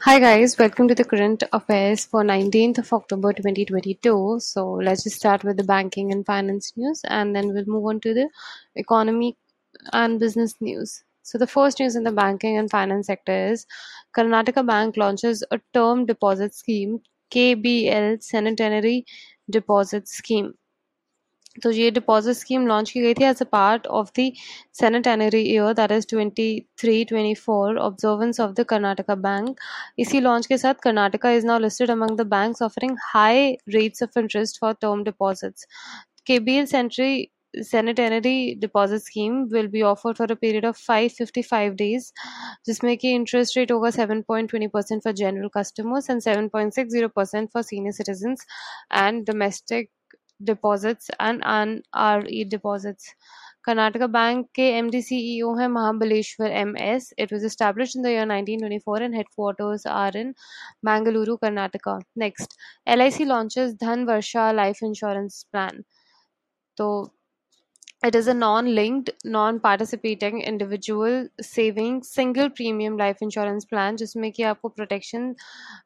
Hi guys, welcome to the current affairs for 19th of October 2022. So let's just start with the banking and finance news and then we'll move on to the economy and business news. So the first news in the banking and finance sector is Karnataka Bank launches a term deposit scheme, KBL Centenary Deposit Scheme. तो ये deposit scheme launch की गई थी as a part of the centenary year that is twenty three twenty four observance of the Karnataka bank इसी launch के साथ Karnataka is now listed among the banks offering high rates of interest for term deposits K B L century sanitary deposit scheme will be offered for a period of 555 days, जिसमें कि interest rate होगा 7.20% for general customers and 7.60% for senior citizens and domestic deposits and N R E deposits Karnataka bank के E O है Mahabaleshwar S it was establish in the year 1924 and headquarters Bengaluru Karnataka next L I C launches Dhan Varsha life insurance plan तो It is a non-linked, non-participating individual saving single premium life insurance plan जिसमें कि आपको protection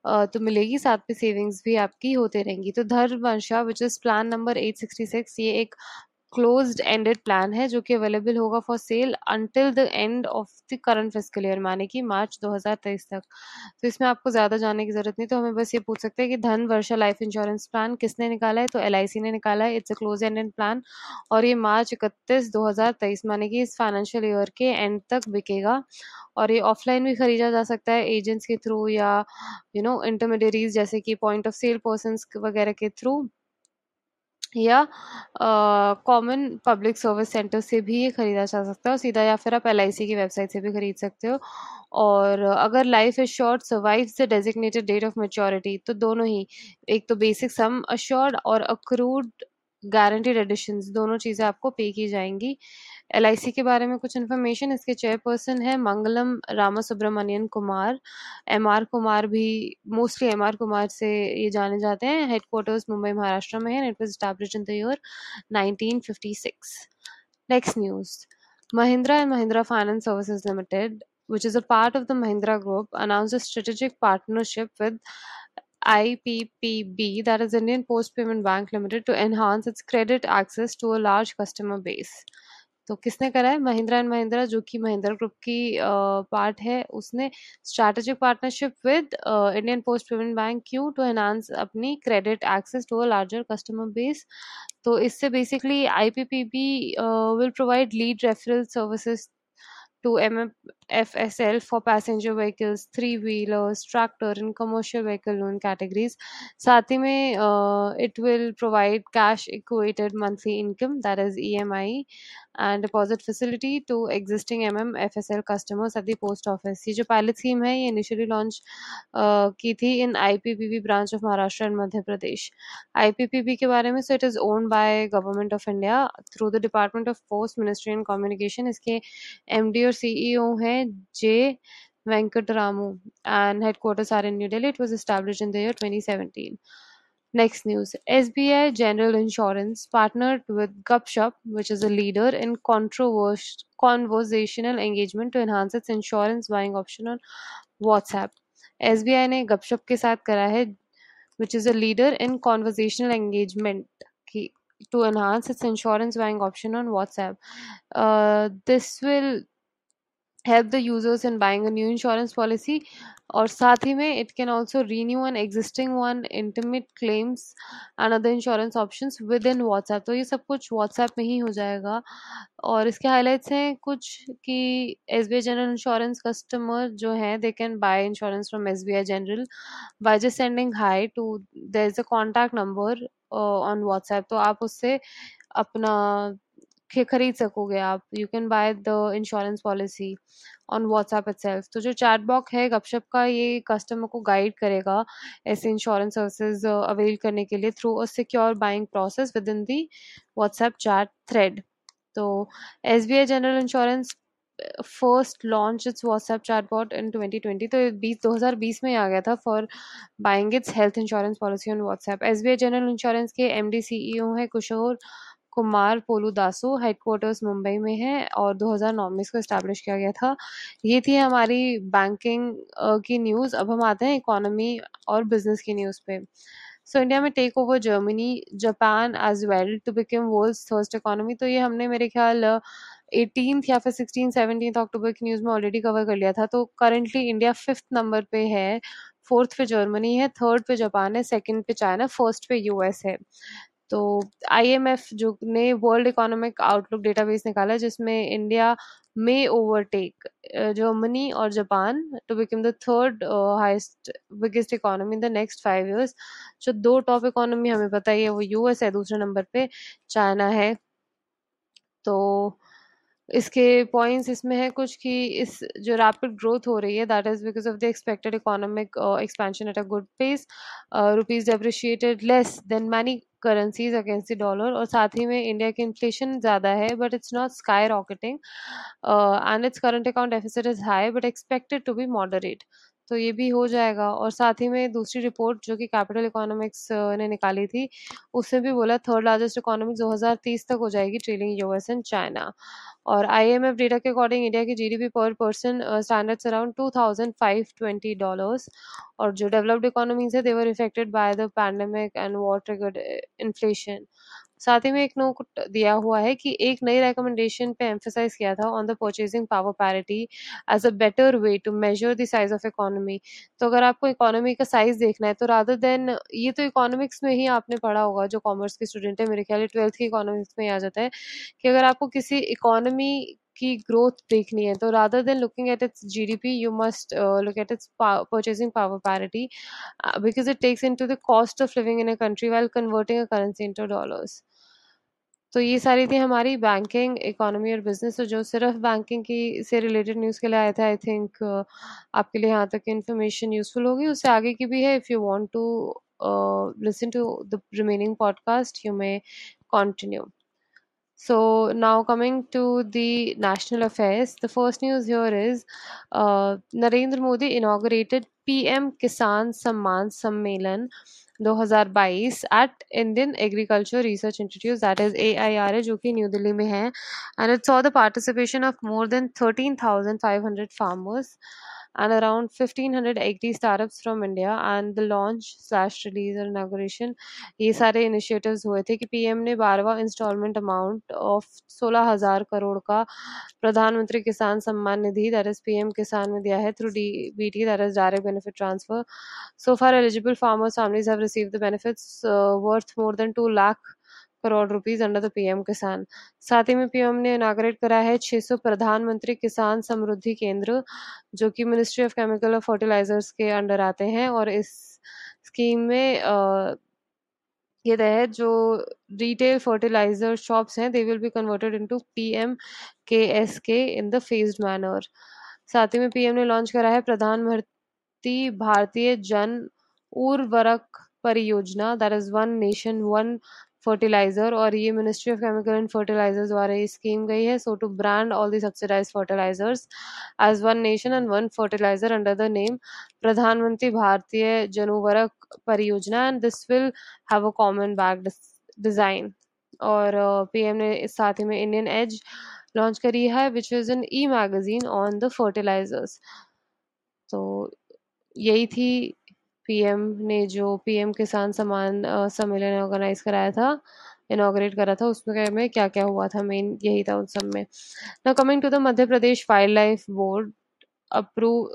तो मिलेगी साथ में savings भी आपकी होते रहेंगी तो धर्मवंशा which is plan number 866 ये एक क्लोज्ड एंडेड प्लान है, जो कि अवेलेबल होगा for sale until the end of the current fiscal year माने कि मार्च 2023 तक। तो इसमें आपको ज़्यादा जाने की ज़रूरत नहीं तो हमें बस ये पूछ सकते हैं कि Dhan Varsha life insurance plan किसने निकाला है? तो LIC ने निकाला है it's a close ended plan और ये मार्च इकतीस दो माने कि इस फाइनेंशियल ईयर के एंड तक बिकेगा और ये ऑफलाइन भी खरीदा जा सकता है एजेंट्स के थ्रू या यू नो इंटरमीडियरीज जैसे कि पॉइंट ऑफ़ सेल पर्सन वगैरह के थ्रू या कॉमन पब्लिक सर्विस सेंटर से भी ये ख़रीदा जा सकता है और सीधा या फिर आप LIC की वेबसाइट से भी ख़रीद सकते हो। और अगर life is short survive the designated date of maturity तो दोनों ही, एक तो बेसिक सम अश्योर्ड और अक्रूड गारंटीड एडिशंस दोनों चीज़ें आपको पे की जाएँगी। एल के बारे में कुछ इन्फॉर्मेशन इसके चेयरपर्सन है मंगलम रामा सुब्रमण्यन कुमार। एम आर कुमार भी मोस्टली एम आर कुमार से ये जाने जाते हैं। हेडक्वार्टर्स मुंबई महाराष्ट्र में है। It was in the nineteen fifty six next news Mahindra and Mahindra finance services limited which is a part of the Mahindra group announce strategic partnership with IPPB, that is Indian Post Payment Bank Limited, to enhance its credit access to a large customer base. तो किसने करा है? Mahindra and Mahindra, जो कि Mahindra group की part है। उसने strategic partnership with Indian post payment bank Q to enhance अपनी credit access to a larger customer base तो इससे basically IPPB will provide lead referral services to MFSL for passenger vehicles, three wheelers, tractor and commercial vehicle loan categories. साथ ही uh, it will provide cash equated monthly income that is EMI and deposit facility to existing MMFSL customers at the post office. जो pilot scheme है ये initially launch uh, की थी in IPPB branch of Maharashtra and Madhya Pradesh. IPPB के बारे में so it is owned by Government of India through the Department of Post Ministry and Communication. इसके MD और CEO हैं J Venkataramu and headquarters are in New Delhi. It was established in the year 2017. Next news SBI General Insurance partnered with Gupshup, which is a leader in conversational engagement to enhance its insurance buying option on WhatsApp. SBI ने गपशप के साथ करा है which is a leader in conversational engagement to enhance its insurance buying option on WhatsApp. Uh, this will help the users in buying a new insurance policy और साथ ही में it can also renew an existing one intimate claims and other insurance options within WhatsApp तो ये सब कुछ WhatsApp में ही हो जाएगा और इसके highlights हैं कुछ कि SBI General Insurance customer जो हैं they can buy insurance from SBI General by just sending hi to there is a contact number uh, on WhatsApp तो आप उससे अपना खरीद सकोगे आप। You can buy the insurance policy on WhatsApp itself तो जो चैट बॉक्स है, गपशप का ये कस्टमर को गाइड करेगा ऐसे इंश्योरेंस सर्विसेज़ अवेल करने के लिए through a secure buying process within the WhatsApp chat thread तो S B I general insurance first launch its WhatsApp chatbot in 2020 तो बीस 2020 में आ गया था for buying its health insurance policy on WhatsApp S B I general insurance के M D C E O है कुशोर कुमार पोलू दासो हेडक्वार्टर्स मुंबई में है और 2009 में इसको इस्टेब्लिश किया गया था। ये थी हमारी बैंकिंग की न्यूज़ अब हम आते हैं इकोनॉमी और बिज़नेस की न्यूज़ पे। सो इंडिया में take over Germany Japan as well to become world first economy तो ये हमने मेरे ख्याल एटीन या फिर सिक्सटीन सेवनटीन अक्टूबर की न्यूज़ में ऑलरेडी कवर कर लिया था। तो करेंटली इंडिया फिफ्थ नंबर पे है फोर्थ पे जर्मनी है थर्ड पे जापान है सेकंड पे चाइना फ़र्स्ट पे यूएस है। तो आईएमएफ जो ने वर्ल्ड इकोनॉमिक आउटलुक डेटाबेस निकाला, जिसमें इंडिया में ओवरटेक जर्मनी और Japan to become the third highest biggest economy in the next five years जो दो टॉप इकोनॉमी हमें पता ही है, वो यूएस है, दूसरे नंबर पे चाइना है। तो इसके पॉइंट्स इसमें है कुछ कि इस जो रैपिड ग्रोथ हो रही है that is because of the expected economic expansion at a good pace rupees depreciated less than many currencies against the dollar और साथ ही में इंडिया की इन्फ्लेशन ज़्यादा है but it's not sky rocketing and it's current account deficit is high but expected to be moderate तो ये भी हो जाएगा। और साथ ही में दूसरी रिपोर्ट जो कि कैपिटल इकोनॉमिक्स ने निकाली थी, उससे भी बोला थर्ड लार्जेस्ट इकोनॉमिक 2030 तक हो जाएगी ट्रेलिंग यूएस एंड चाइना। और आईएमएफ डेटा के अकॉर्डिंग इंडिया की जीडीपी पर पर्सन स्टैंडर्ड्स अराउंड 2520 डॉलर्स और जो डेवलप्ड इकोनॉमीज है they were affected by the pandemic and triggered inflation साथ ही में एक नोट दिया हुआ है कि एक नई रिकमेंडेशन पे एम्फोसाइज किया था on the purchasing power parity as a better way to measure the size of economy तो अगर आपको इकोनॉमी का साइज़ देखना है तो रादर देन ये तो इकोनॉमिक्स में ही आपने पढ़ा होगा, जो कॉमर्स के स्टूडेंट है, मेरे ख्याल ट्वेल्थ की इकोनॉमिक्स में आ जाता है, कि अगर आपको किसी इकोनॉमी की ग्रोथ देखनी है तो rather than looking at its GDP you must look at its purchasing power parity because it takes into the cost of living in a country while converting a currency into dollars तो ये सारी थी हमारी banking economy और business तो जो सिर्फ़ banking की से रिलेटेड न्यूज़ के लिए आया था आई थिंक आपके लिए यहाँ तक इन्फॉर्मेशन यूजफुल होगी। उससे आगे की भी है if you want to listen to the remaining podcast you may continue So now coming to the national affairs, the first news here is uh, Narendra Modi inaugurated PM Kisan Samman Sammelan 2022 at Indian agriculture research institute that is a जो कि new Delhi में है. And it saw the participation of more than thirteen thousand five hundred farmers and around 1580 startups from India and the launch slash release और inauguration ये सारे initiatives हुए थे कि पीएम ने बारहवा इंस्टॉलमेंट अमाउंट ऑफ सोलह हजार करोड़ का प्रधानमंत्री किसान Samman Nidhi that is PM किसान में दिया है through D B T that is direct benefit transfer so far eligible farmers families have received the benefits uh, worth more than 2 lakh crore rupees under the PM Kisan. साथ ही में PM ने inaugurate करा है 600 प्रधानमंत्री किसान समृद्धि केंद्र जो कि मिनिस्ट्री ऑफ़ केमिकल और फर्टिलाइजर्स के अंडर आते हैं और इस स्कीम में आ, ये तहत जो रिटेल फर्टिलाइज़र शॉप्स हैं they will be converted into PM K S K in the phased manner साथ ही में पीएम ने लॉन्च करा है प्रधानमंत्री Bhartiya Jan Urvarak Pariyojana that is one nation one fertiliser और ये ministry of chemical and fertilisers द्वारा ये स्कीम गई है so to brand all the subsidise fertilisers as one nation and one fertiliser under the name Pradhan Mantri Bhartiya Janurvarak Pariyojana and this will have a common bag design और PM uh, ने इस साथ ही में Indian edge launch करी है which is an E magazine on the fertilisers तो यही थी पीएम ने जो पीएम किसान सम्मान सम्मेलन ऑर्गेनाइज कराया था इनाग्रेट करा था, उसमें में क्या क्या हुआ था मेन यही था उस सब में। ना coming to the Madhya Pradesh wildlife board approve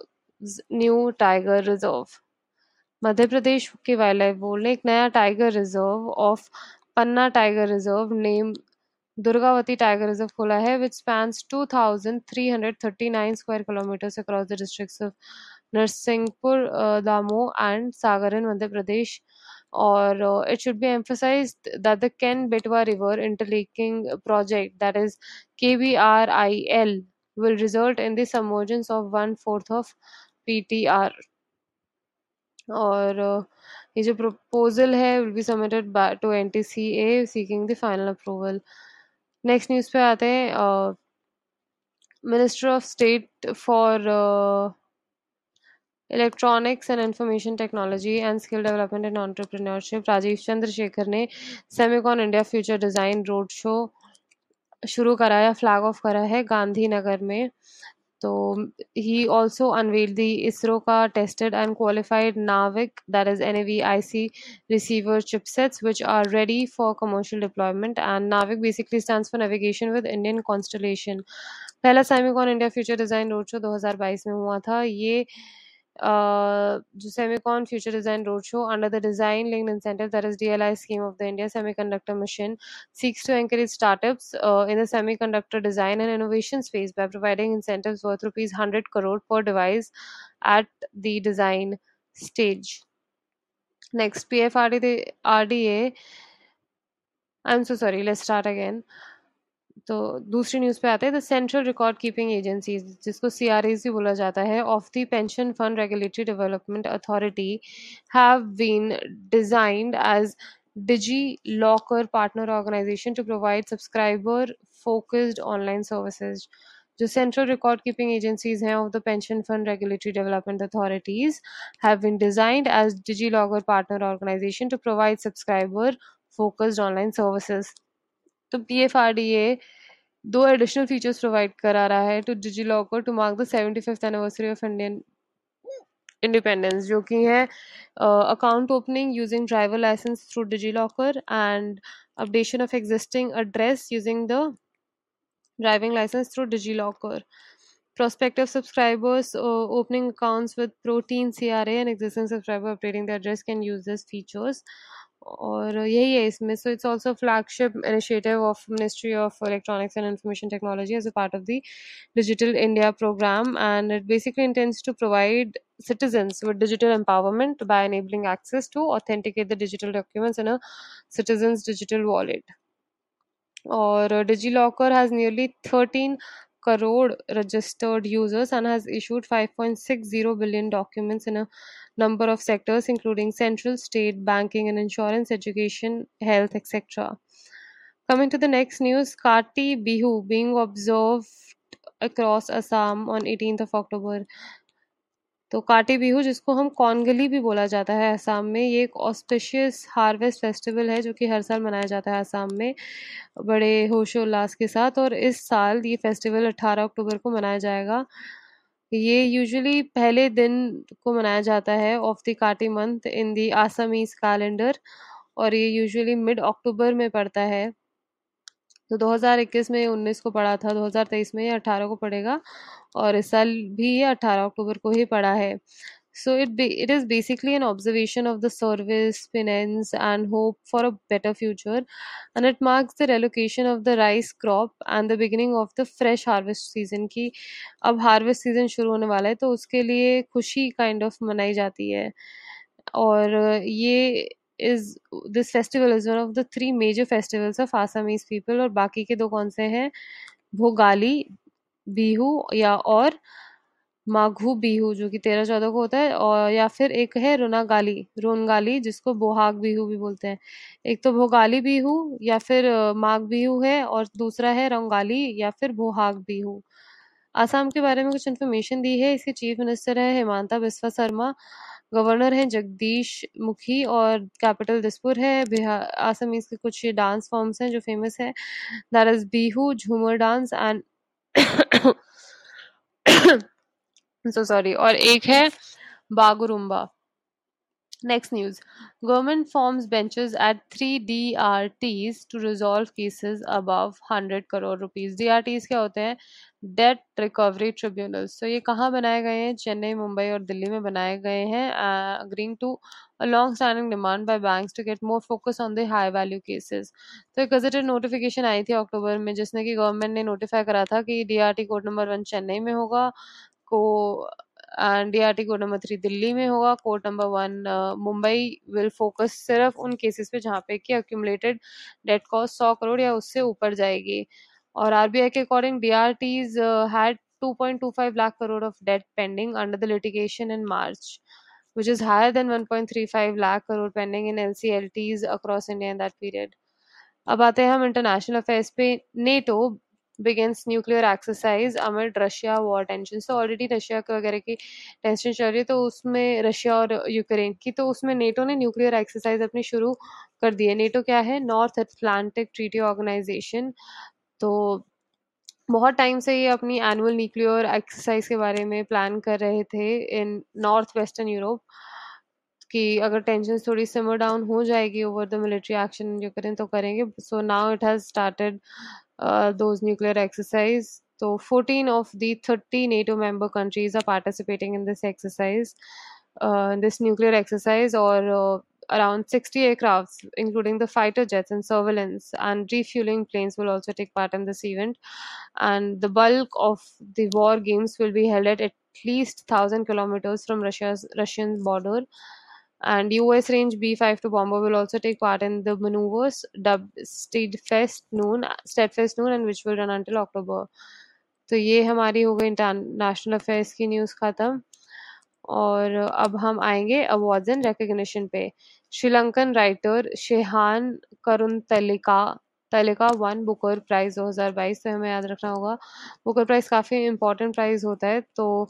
new tiger reserve Madhya Pradesh के वाइल्ड लाइफ बोर्ड ने एक नया tiger reserve of Panna tiger reserve name Durgavati tiger reserve खोला है which spans 2339 square kilometre across the districts of Narsinghpur Damoh and Sagar in Madhya Pradesh. और it should be emphasize that the Ken Betwa river interlinking project that is K V R I L will result in submergence of one fourth of P T R और ये जो proposal है will be submitted to N T C A seeking the final approval next news पे आते हैं minister of state for electronics and information technology and skill development and entrepreneurship Rajeev Chandrasekhar ने Semicon India future design road show शुरू कराया flag off करा है गांधीनगर में। तो he also unveil the ISRO का tested and qualified NavIC that is N A V I C receiver chipsets which are ready for commercial deployment and NavIC basically stand for navigation with Indian constellation पहला Semicon India future design road show दो हज़ार बाईस में हुआ था। ये uh, Semicon Future Design Roadshow under the Design Linked Incentive, that is DLI scheme of the India Semiconductor Mission, seeks to encourage startups uh, in the semiconductor design and innovation space by providing incentives worth rupees 100 crore per device at the design stage. Next, PFRDA. RDA, I'm so sorry, let's start again. तो दूसरी news पे आते हैं the central record keeping agency जिसको C भी बोला जाता है of the pension fund regulatory development authority have been designed as DigiLocker partner organisation to provide subscriber focused online services जो सेंट्रल रिकॉर्ड कीपिंग एजेंसीज हैं of the pension fund regulatory development authorities have been designed as DigiLocker partner organisation to provide subscriber focused online services तो P F R D A दो additional features provide करा रहा है to DigiLocker to mark the seventy fifth anniversary of Indian independence जो कि है account opening using driver licence through DigiLocker and updation of existing address using the driving licence through DigiLocker prospective subscribers uh, opening accounts with protein CRA and existing subscriber updating their address can use these features. और यही है इसमें so it's also flagship initiative of ministry of electronics and information technology as a part of the digital India programme and it basically intends to provide citizens with digital empowerment by enabling access to authenticate the digital documents in a citizen's digital wallet. Or uh, DigiLocker has nearly 13 crore registered users and has issued 5.60 billion documents in a number of sectors, including central, state, banking and insurance, education, health, etc. Coming to the next news, Kati Bihu being observed across Assam on 18th of October. तो काटी बिहू जिसको हम कौनगली भी बोला जाता है असम में। ये एक ऑस्पिशियस हार्वेस्ट फेस्टिवल है, जो कि हर साल मनाया जाता है असम में बड़े होशोल्लास के साथ, और इस साल ये फेस्टिवल 18 अक्टूबर को मनाया जाएगा। ये यूजुअली पहले दिन को मनाया जाता है of the Kati month in the Assamese calendar और ये यूजुअली मिड अक्टूबर में पड़ता है। तो 2021 में 19 को पढ़ा था 2023 में ये 18 को पढ़ेगा और इस साल भी ये 18 अक्टूबर को ही पढ़ा है। So it it is basically an observation of the service finance and hope for a better future and it marks the relocation of the rice crop and the beginning of the fresh harvest season की अब harvest season शुरू होने वाला है तो उसके लिए खुशी काइंड ऑफ़ मनाई जाती है और ये is, this festival is one of the three major festivals of Assamese people और बाकी के दो कौन से हैं? भोगाली, बिहू या और माघू बिहू, जो कि तेरह चौदह को होता है, और या फिर एक है रुनागाली, रोनगाली, जिसको बोहाग बिहू भी बोलते हैं। एक तो भोगाली बिहू या फिर माघ बिहू है, और दूसरा है रंगाली या फिर भोहाग बिहू। आसाम के बारे में कुछ इन्फॉर्मेशन दी है, इसके चीफ मिनिस्टर है हेमंता बिस्वा शर्मा। गवर्नर हैं जगदीश मुखी और कैपिटल दिसपुर है। बिहार आसमीज के कुछ डांस फॉर्म्स हैं जो फ़ेमस है। That is Bihu Jhumur dance and so sorry और एक है Bagurumba. Next news. Government forms benches at three DRTs to resolve cases above 100 crore rupees. DRTs क्या होते हैं डेट रिकवरी ट्रिब्यूनल्स तो ये कहाँ बनाए गए हैं चेन्नई, मुंबई और दिल्ली में बनाए गए हैं agreeing to a long standing demand by banks to get more focus on the high value cases तो एक गजटेड नोटिफिकेशन आई थी अक्टूबर में, जिसने कि गवर्नमेंट ने नोटिफाई करा था कि DRT court number one Chennai में होगा, को and DRT code number three Delhi में होगा। Court number one Mumbai will focus सिर्फ़ उन केसेस पे जहाँ पे कि अक्यूमुलेटेड डेट कॉस्ट सौ करोड़ या उससे ऊपर जाएगी। और आरबीआई के according DRTs had 2.25 lakh crore of debt pending under the litigation in March, which is higher than 1.35 lakh crore pending in LCLTs across India in that period. अब आते हैं हम इंटरनेशनल अफेयर्स पे। NATO begins nuclear exercise amid Russia war tension. So, already Russia वगैरह की tension चल रही है तो उसमें रशिया और यूक्रेन की तो उसमें नेटो ने न्यूक्लियर एक्सरसाइज अपनी शुरू कर दी है। नेटो क्या है? नॉर्थ अटलांटिक ट्रीटी ऑर्गेनाइजेशन तो बहुत टाइम से ये अपनी एनुअल न्यूक्लियर एक्सरसाइज के बारे में प्लान कर रहे थे इन नॉर्थ वेस्टर्न यूरोप कि अगर टेंशन थोड़ी सिमर डाउन हो जाएगी ओवर द मिलिट्री एक्शन जो करें तो करेंगे। So now it has started Uh, those nuclear exercise. So 14 of the 30 NATO member countries are participating in this exercise, uh, this nuclear exercise, or uh, around 60 aircrafts, including the fighter jets and surveillance and refueling planes, will also take part in this event. And the bulk of the war games will be held at at least 1,000 kilometers from Russia's Russian border and US range B-52 bomber will also take part in the maneuvers dubbed Steadfast Noon, Steadfast Noon and which will run until October. तो ये हमारी हो गई international affairs की news ख़त्म। और अब हम आएँगे अवार्ड्स एंड रिकग्निशन पे। Sri Lankan writer Shehan Karunatilaka Tilaka won Booker prize 2022 तो हमें याद रखना होगा। बुकर प्राइज काफ़ी इम्पोर्टेंट प्राइज होता है। तो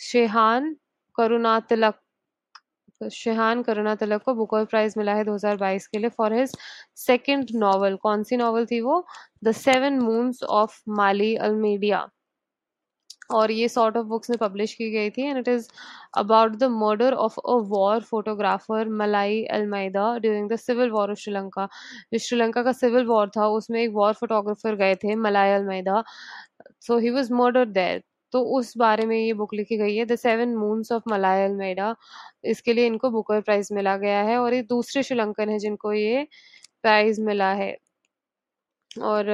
शेहान करुणा तिलक शेहान करुणा तिलक को बुकर प्राइज मिला है 2022 के लिए फॉर हिज सेकंड नॉवल कौन सी नॉवल थी वो? The seven moons of Maali Almeida और ये सॉर्ट ऑफ़ बुक्स में पब्लिश की गई थी and it is about the murder of a war photographer Maali Almeida during the civil war of Sri Lanka जो श्रीलंका का सिविल वॉर था, उसमें एक वॉर फोटोग्राफर गए थे Maali Almeida so he was murder there तो उस बारे में ये बुक लिखी गई है the seven moons of Maali Almeida इसके लिए इनको बुकर प्राइज मिला गया है और ये दूसरे श्रीलंकन है जिनको ये प्राइज मिला है। और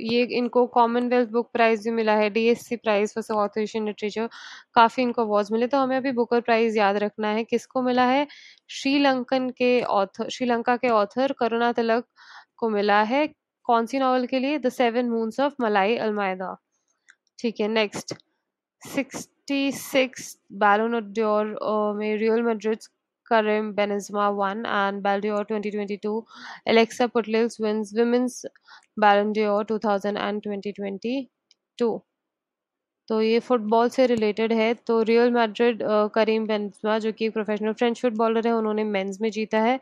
ये इनको कॉमनवेल्थ बुक प्राइज भी मिला है DSC prize for Asian literature काफ़ी इनको अवार्ड्स मिले तो हमें अभी बुकर प्राइज याद रखना है, किसको मिला है? श्रीलंकन के ऑथर श्रीलंका के ऑथर करुणा तिलक को मिला है। कौन सी नॉवल के लिए? द सेवन मून्स ऑफ़ मलाई अलमायदा ठीक है next sixty six Ballon d'Or में Real Madrid Karim Benzema won and Ballon d'Or 2022. Alexa Putellas Women's Ballon d'Or 2000 and 2022. तो ये फुटबॉल से रिलेटेड है तो रियल मैड्रिड करीम बेंजमा जो कि एक प्रोफेशनल फ्रेंच फुटबॉलर है, उन्होंने मेंस में जीता है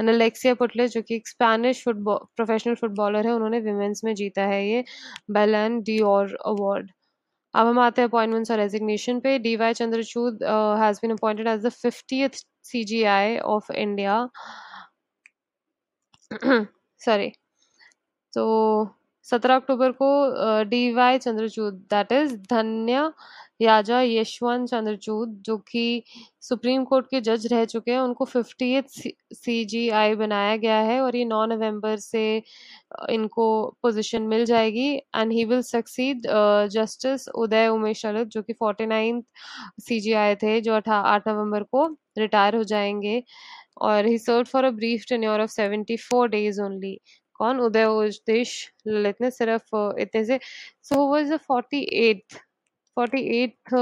एंड अलेक्सिया पुटले जो कि एक स्पेनिश फुटबॉल प्रोफेशनल फुटबॉलर है, उन्होंने विमेंस में जीता है ये बेलन डी अवार्ड अब हम आते हैं अपॉइंटमेंट्स और रेजिग्नेशन पे। D Y Chandrachud has been appointed as the fiftieth C J I of India sorry तो सत्रह अक्टूबर को D Y Chandrachud that is Dhananjaya Yashwant Chandrachud, जो कि सुप्रीम कोर्ट के जज रह चुके हैं, उनको फिफ्टी सी जी आई बनाया गया है और ये नौ नवंबर से इनको पोजीशन मिल जाएगी and he will succeed justice Uday Umesh Lalit जो कि forty ninth C ji I थे, जो अठा, आठ नवंबर को रिटायर हो जाएँगे और he serve for a brief tenure of seventy four days only कौन? उदय उदेश ललित ने सिर्फ़ इतने से so was forty eight forty eight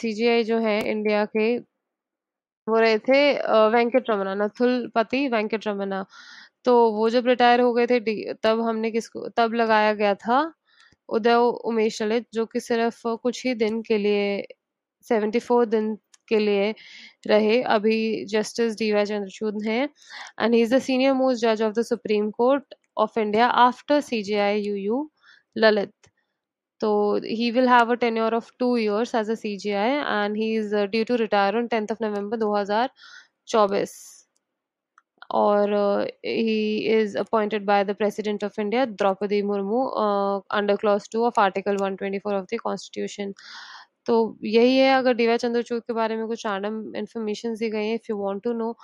CJI जो है इंडिया के, वो रहे थे वेंकट रमना नथुलपति वेंकट रमना तो वो जब रिटायर हो गए थे तब हमने किसको, तब लगाया गया था उदय उमेश ललित, जो कि सिर्फ़ कुछ ही दिन के लिए सेवेंटी फोर दिन के लिए रहे। अभी जस्टिस डी वाई चंद्रचूड हैं and he is the senior most जज of the supreme court of India after C J I U U Lalit तो he will have a tenure of two years as a C and he is due to retire on tenth of November दो और he is appointed by the president of India Draupadi Murmu under clause two of article one four of the constitution तो यही है, अगर D Y Chandrachud के बारे में कुछ आडम इन्फॉर्मेशन दी गई है if you want to know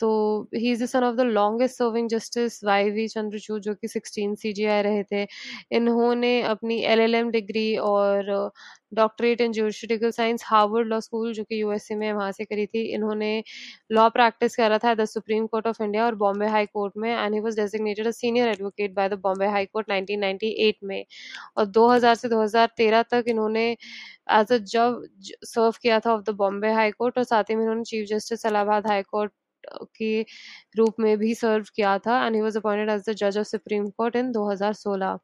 तो he is the son of the longest serving justice Y V Chandrachud जो कि सिक्सटीन सी जी आई रहे थे। इन्होंने अपनी एल एल एम डिग्री और doctorate in juridical science Harvard law school जो कि यूएसए में वहाँ से करी थी। इन्होंने लॉ प्रैक्टिस करा था the supreme court of India और बॉम्बे हाई कोर्ट में and he was designated a senior advocate by the Bombay high court 1998 में। और 2000 से 2013 तक इन्होंने एज अ जज सर्व किया था of the Bombay high court और साथ ही में इन्होंने chief justice Allahabad high court के रूप में भी सर्व किया था and he was appointed as the जज of supreme court in 2016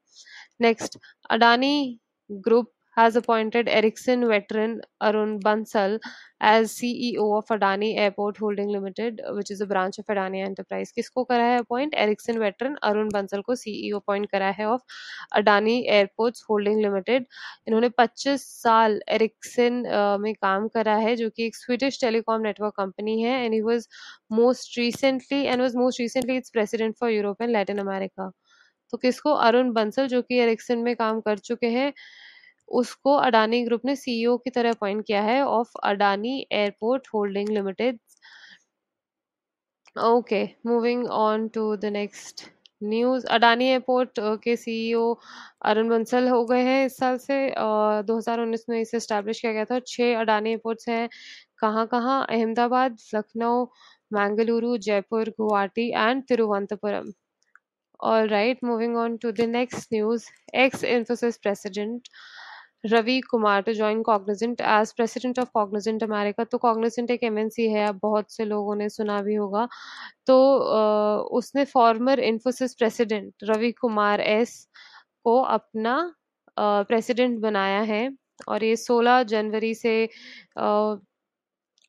next Adani Group has appointed Ericsson veteran Arun Bansal as CEO of Adani Airport Holding Limited, which is a branch of Adani Enterprise. किसको करा है appoint Ericsson veteran Arun Bansal को CEO appoint करा है of Adani airports holding limited इन्होंने 25 साल Ericsson में काम करा है जो कि एक स्वीडिश टेलीकॉम नेटवर्क कंपनी है and he was most recently and was most recently its president for Europe and Latin America तो किसको? अरुण बंसल जो कि एरिक्सन में काम कर चुके हैं। उसको अडानी ग्रुप ने सीईओ की तरह अपॉइंट किया है of Adani airport holding limited okay moving on to the next news Adani airport के सीईओ अरुण बंसल हो गए हैं इस साल से हज़ार उन्नीस में इसे स्टैब्लिश किया गया था छः अडानी एयरपोर्ट्स हैं। कहाँ कहाँ? Ahmedabad Lucknow Mangaluru Jaipur Guwahati and Thiruvananthapuram. All right, moving on to the next news. Ex Infosys president Ravi Kumar to join Cognizant as president of Cognizant America तो कॉग्निजेंट एक MNC है अब बहुत से लोगों ने सुना भी होगा। तो उसने former Infosys president Ravi Kumar S को अपना प्रेसिडेंट बनाया है और ये 16 जनवरी से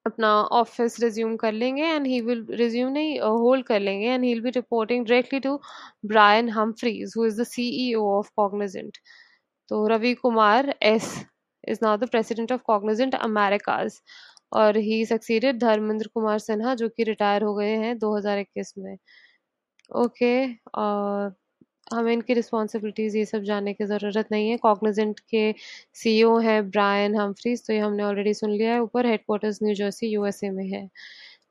अपना ऑफ़िस रिज्यूम कर लेंगे एंड ही विल रिज्यूम नहीं होल्ड uh, कर लेंगे and he will be reporting directly to Brian Humphries who is the CEO of Cognizant तो Ravi Kumar S is now the president of Cognizant Americas और he succeeded Dharmendra Kumar Sinha जो कि retire हो गए हैं 2021 में। ओके uh, हमें इनकी रिस्पॉन्सिबिलिटीज़ ये सब जानने की ज़रूरत नहीं है। कॉग्निजेंट के सीईओ हैं ब्रायन हम्फ्रीज तो ये हमने ऑलरेडी सुन लिया है। ऊपर हेडक्वार्टर्स न्यू जर्सी यूएसए में है।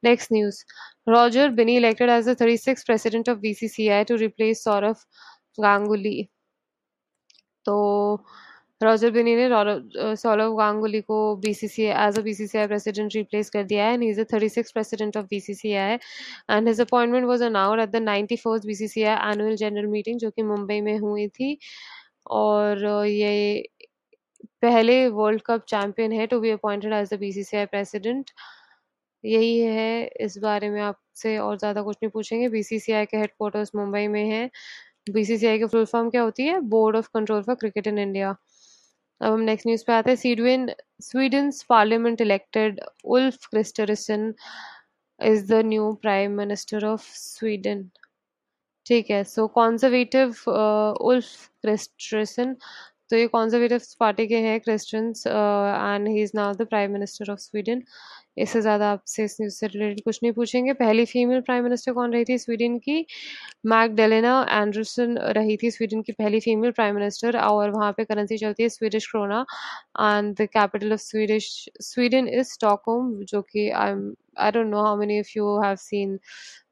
Next news Roger Binny elected as the thirty six president of BCCI to replace Saurabh Ganguly तो रॉजर बिनी ने सौरव गांगुली को BCCI as a BCCI president replace कर दिया है and is the thirty six president of B C BCCI and his appointment was announced at the first BCCI annual general meeting जो कि मुंबई में हुई थी, और ये पहले वर्ल्ड कप चैंपियन है to be appointed as the BCCI president यही है, इस बारे में आपसे और ज़्यादा कुछ नहीं पूछेंगे। बीसीसीआई के हेडक्वार्टर्स मुंबई में है। बीसीसीआई की फुल फॉर्म क्या होती है? Board of control for cricket in India अब हम नेक्स्ट न्यूज़ पे आते हैं। Sweden Sweden's parliament elected Ulf Kristersson is the new prime minister of Sweden ठीक है सो कॉन्जर्वेटिव उल्फ क्रिस्टरसन तो ये कॉन्जर्वेटिव पार्टी के हैं Kristersson and he is now the prime minister of Sweden इससे ज़्यादा आपसे इस न्यूज़ से रिलेटेड कुछ नहीं पूछेंगे। पहली फीमेल प्राइम मिनिस्टर कौन रही थी? स्वीडन की मैकडेलिना एंडरसन रही थी। स्वीडन की पहली फीमेल प्राइम मिनिस्टर और वहाँ पे करेंसी चलती है Swedish krona and the capital of Swedish Sweden is Stockholm जो कि I I don't know how many of you have seen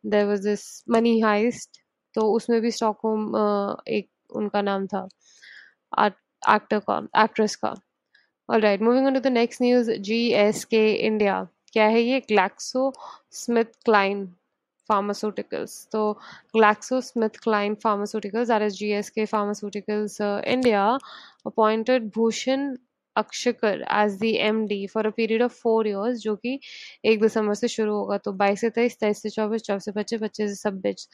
there was this money heist तो उसमें भी स्टॉकहोम uh, एक उनका नाम था एक्टर का एक्ट्रेस का। All right moving on to the next news G S K India क्या है ये? Glaxo Smith Kline pharmaceuticals. so GlaxoSmithKline Pharmaceuticals that is GSK Pharmaceuticals uh, India appointed Bhushan Akshikar as the M D for a period of four years जो कि एक दिसंबर से शुरू होगा तो बाईस से तेईस तेईस से चौबीस चौबीस से पच्चीस पच्चीस से छब्बीस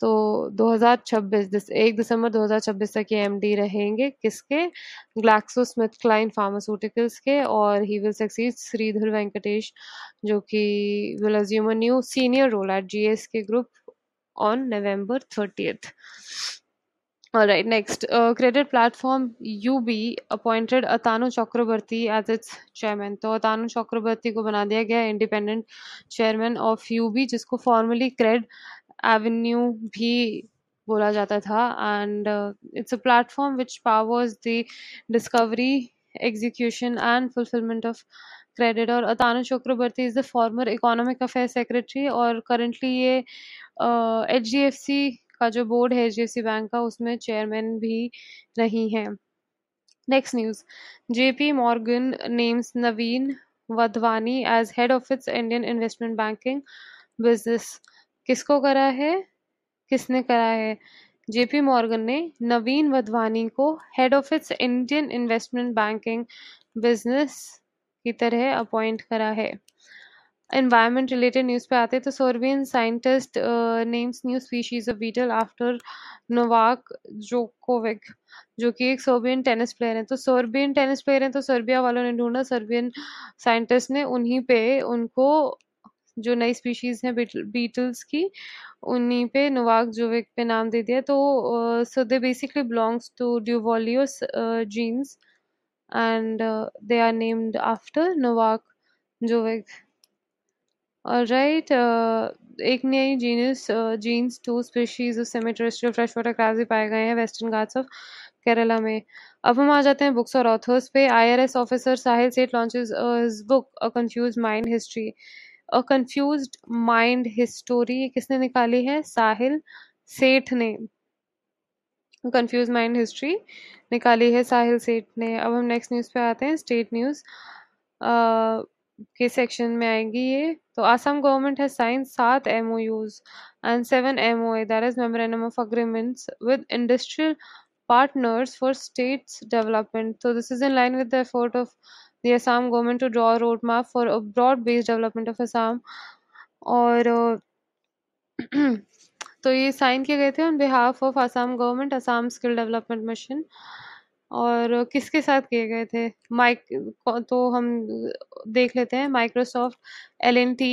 तो 2026 एक दिसंबर 2026 तक ये एमडी रहेंगे किसके ग्लैक्सो स्मिथ क्लाइन फार्मास्यूटिकल्स के और he will succeed Shridhar Venkatesh जो कि will assume new senior role at G S K group on November thirtieth All right, next, uh, credit platform UB appointed Atanu Chakrabarti as its chairman. तो अतानु चक्रवर्ती को बना दिया गया independent chairman of Yubi जिसको formally crate Avenue भी बोला जाता था and it's a platform which powers the discovery execution and fulfilment of credit और Atanu Chakraborty is the former economic affair secretary और करंटली ये एच डी एफ़ सी का जो बोर्ड है H D F C bank का, उसमें chairman भी रही हैं। Next news J P Morgan names Naveen Wadhwani as head of its Indian investment banking business किसको करा है? किसने करा है? जेपी मॉर्गन ने नवीन वधवानी को head of its Indian investment banking business की तरह अपॉइंट करा है। एनवायरमेंट रिलेटेड न्यूज़ पे आते तो Serbian scientist names new species of beetle after Novak Djokovic जो कि एक सर्बियन टेनिस प्लेयर है। तो सर्बियन टेनिस प्लेयर है तो सर्बिया वालों ने ढूंढा सर्बियन साइंटिस्ट ने उन्हीं पे उनको जो नई स्पीशीज हैं बीटल्स की उन्हीं पे नोवाक जोविक पे नाम दे दिया। तो so they basically belongs to Duvaliopsis genus and they are named after Novak Djokovic uh, एक नई genus genus two species of semi terrestrial fresh water crabs भी पाए गए हैं वेस्टर्न घाट्स ऑफ़ केरला में। अब हम आ जाते हैं बुक्स और ऑथर्स पे। IRS officer Sahil Seth launches his book a confuse mind history a confused mind history किसने निकाली है? साहिल सेठ ने। कंफ्यूज माइंड हिस्ट्री निकाली है साहिल सेठ ने। अब हम नेक्स्ट न्यूज़ पे आते हैं स्टेट न्यूज़ के सेक्शन में आएँगी ये। तो आसाम गवर्नमेंट हैज़ साइन सात MoUs and seven MOA that is memorandum of agreements with industrial partners for states development. So this is in line with the effort of the Assam government to draw a roadmap for a broad-based development of Assam. और तो ये sign किए गए थे on behalf of Assam government Assam skill development mission और किसके साथ किए गए थे माइक तो हम देख लेते हैं Microsoft L N T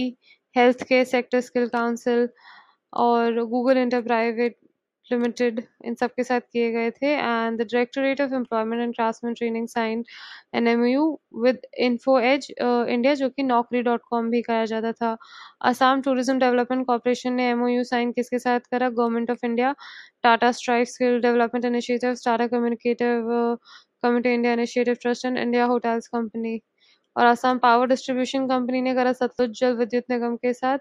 health care sector skill council और गूगल इंटर प्राइवेट लिमिटेड इन सब के साथ किए गए थे। And the directorate of employment and ट्रांसमेंट training sign an M U with Info Edge India जो कि नौकरी डॉट कॉम भी कहा जाता था। असम टूरिज़्म डेवलपमेंट कॉरपोरेशन ने एम ओ यू साइन किसके साथ करा? Government of India Tata Strive skill development initiative Tata communicative community India initiative trust and India hotels company और असम पावर डिस्ट्रीब्यूशन कंपनी ने करा सतलुज जल विद्युत निगम के साथ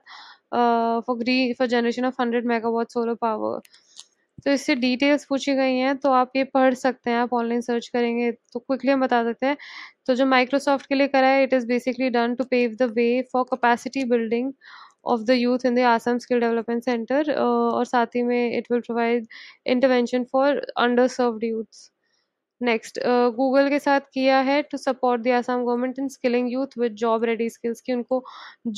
for green for generation of hundred megawatt solar power तो इससे डिटेल्स पूछी गई हैं तो आप ये पढ़ सकते हैं, आप ऑनलाइन सर्च करेंगे तो क्विकली हम बता देते हैं। तो जो माइक्रोसॉफ्ट के लिए करा है it is basically done to pave the way for capacity building of the youth in the Assam skill development centre और साथ ही में it will provide intervention for under served youths next Google के साथ किया है to support the Assam government in skilling youth with job ready skills की उनको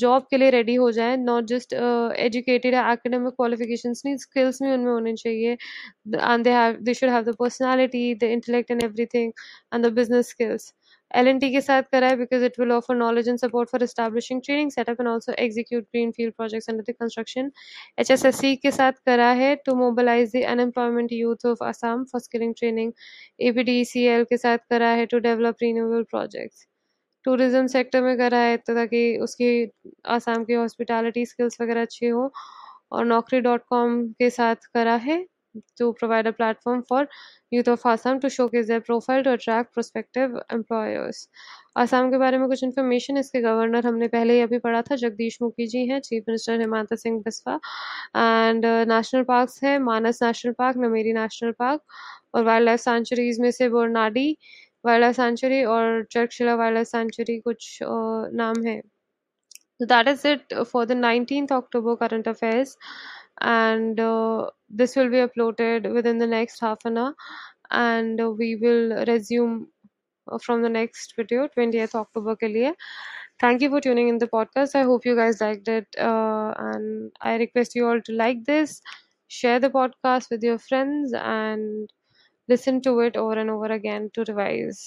जॉब के लिए रेडी हो जाए not just educated academic qualification नहीं स्किल्स भी उनमें होने चाहिए। And they have they should have the personality the intellect and everything and the business skills L and T के साथ करा है because it will offer knowledge and support for establishing training setup and also execute green field projects under the construction C के साथ करा है to mobilize the unemployment youth of Assam for skilling training A के साथ करा है to develop renewable projects tourism sector में करा है तो ताकि उसकी आसाम की हॉस्पिटैलिटी स्किल्स वगैरह अच्छी हो और नौकरी डॉट कॉम के साथ करा है। To provide a platform for youth of Assam to showcase their profile to attract prospective employers. Assam के बारे में कुछ इन्फॉर्मेशन इसके गवर्नर हमने पहले ही अभी पढ़ा था जगदीश मुखी जी हैं chief minister Himanta Singh Biswa and national parks है Manas national park Nameri national park और वाइल्ड लाइफ सेंचुरीज में से बोरनाडी वाइल्ड लाइफ सेंचुरी और चरकशिला वाइल्ड लाइफ सेंचुरी कुछ uh, नाम है So that is it for the 19th October current affairs. and uh, this will be uploaded within the next half an hour and we will resume uh, from the next video 20th october ke liye. thank you for tuning in the podcast i hope you guys liked it uh, and i request you all to like this share the podcast with your friends and listen to it over and over again to revise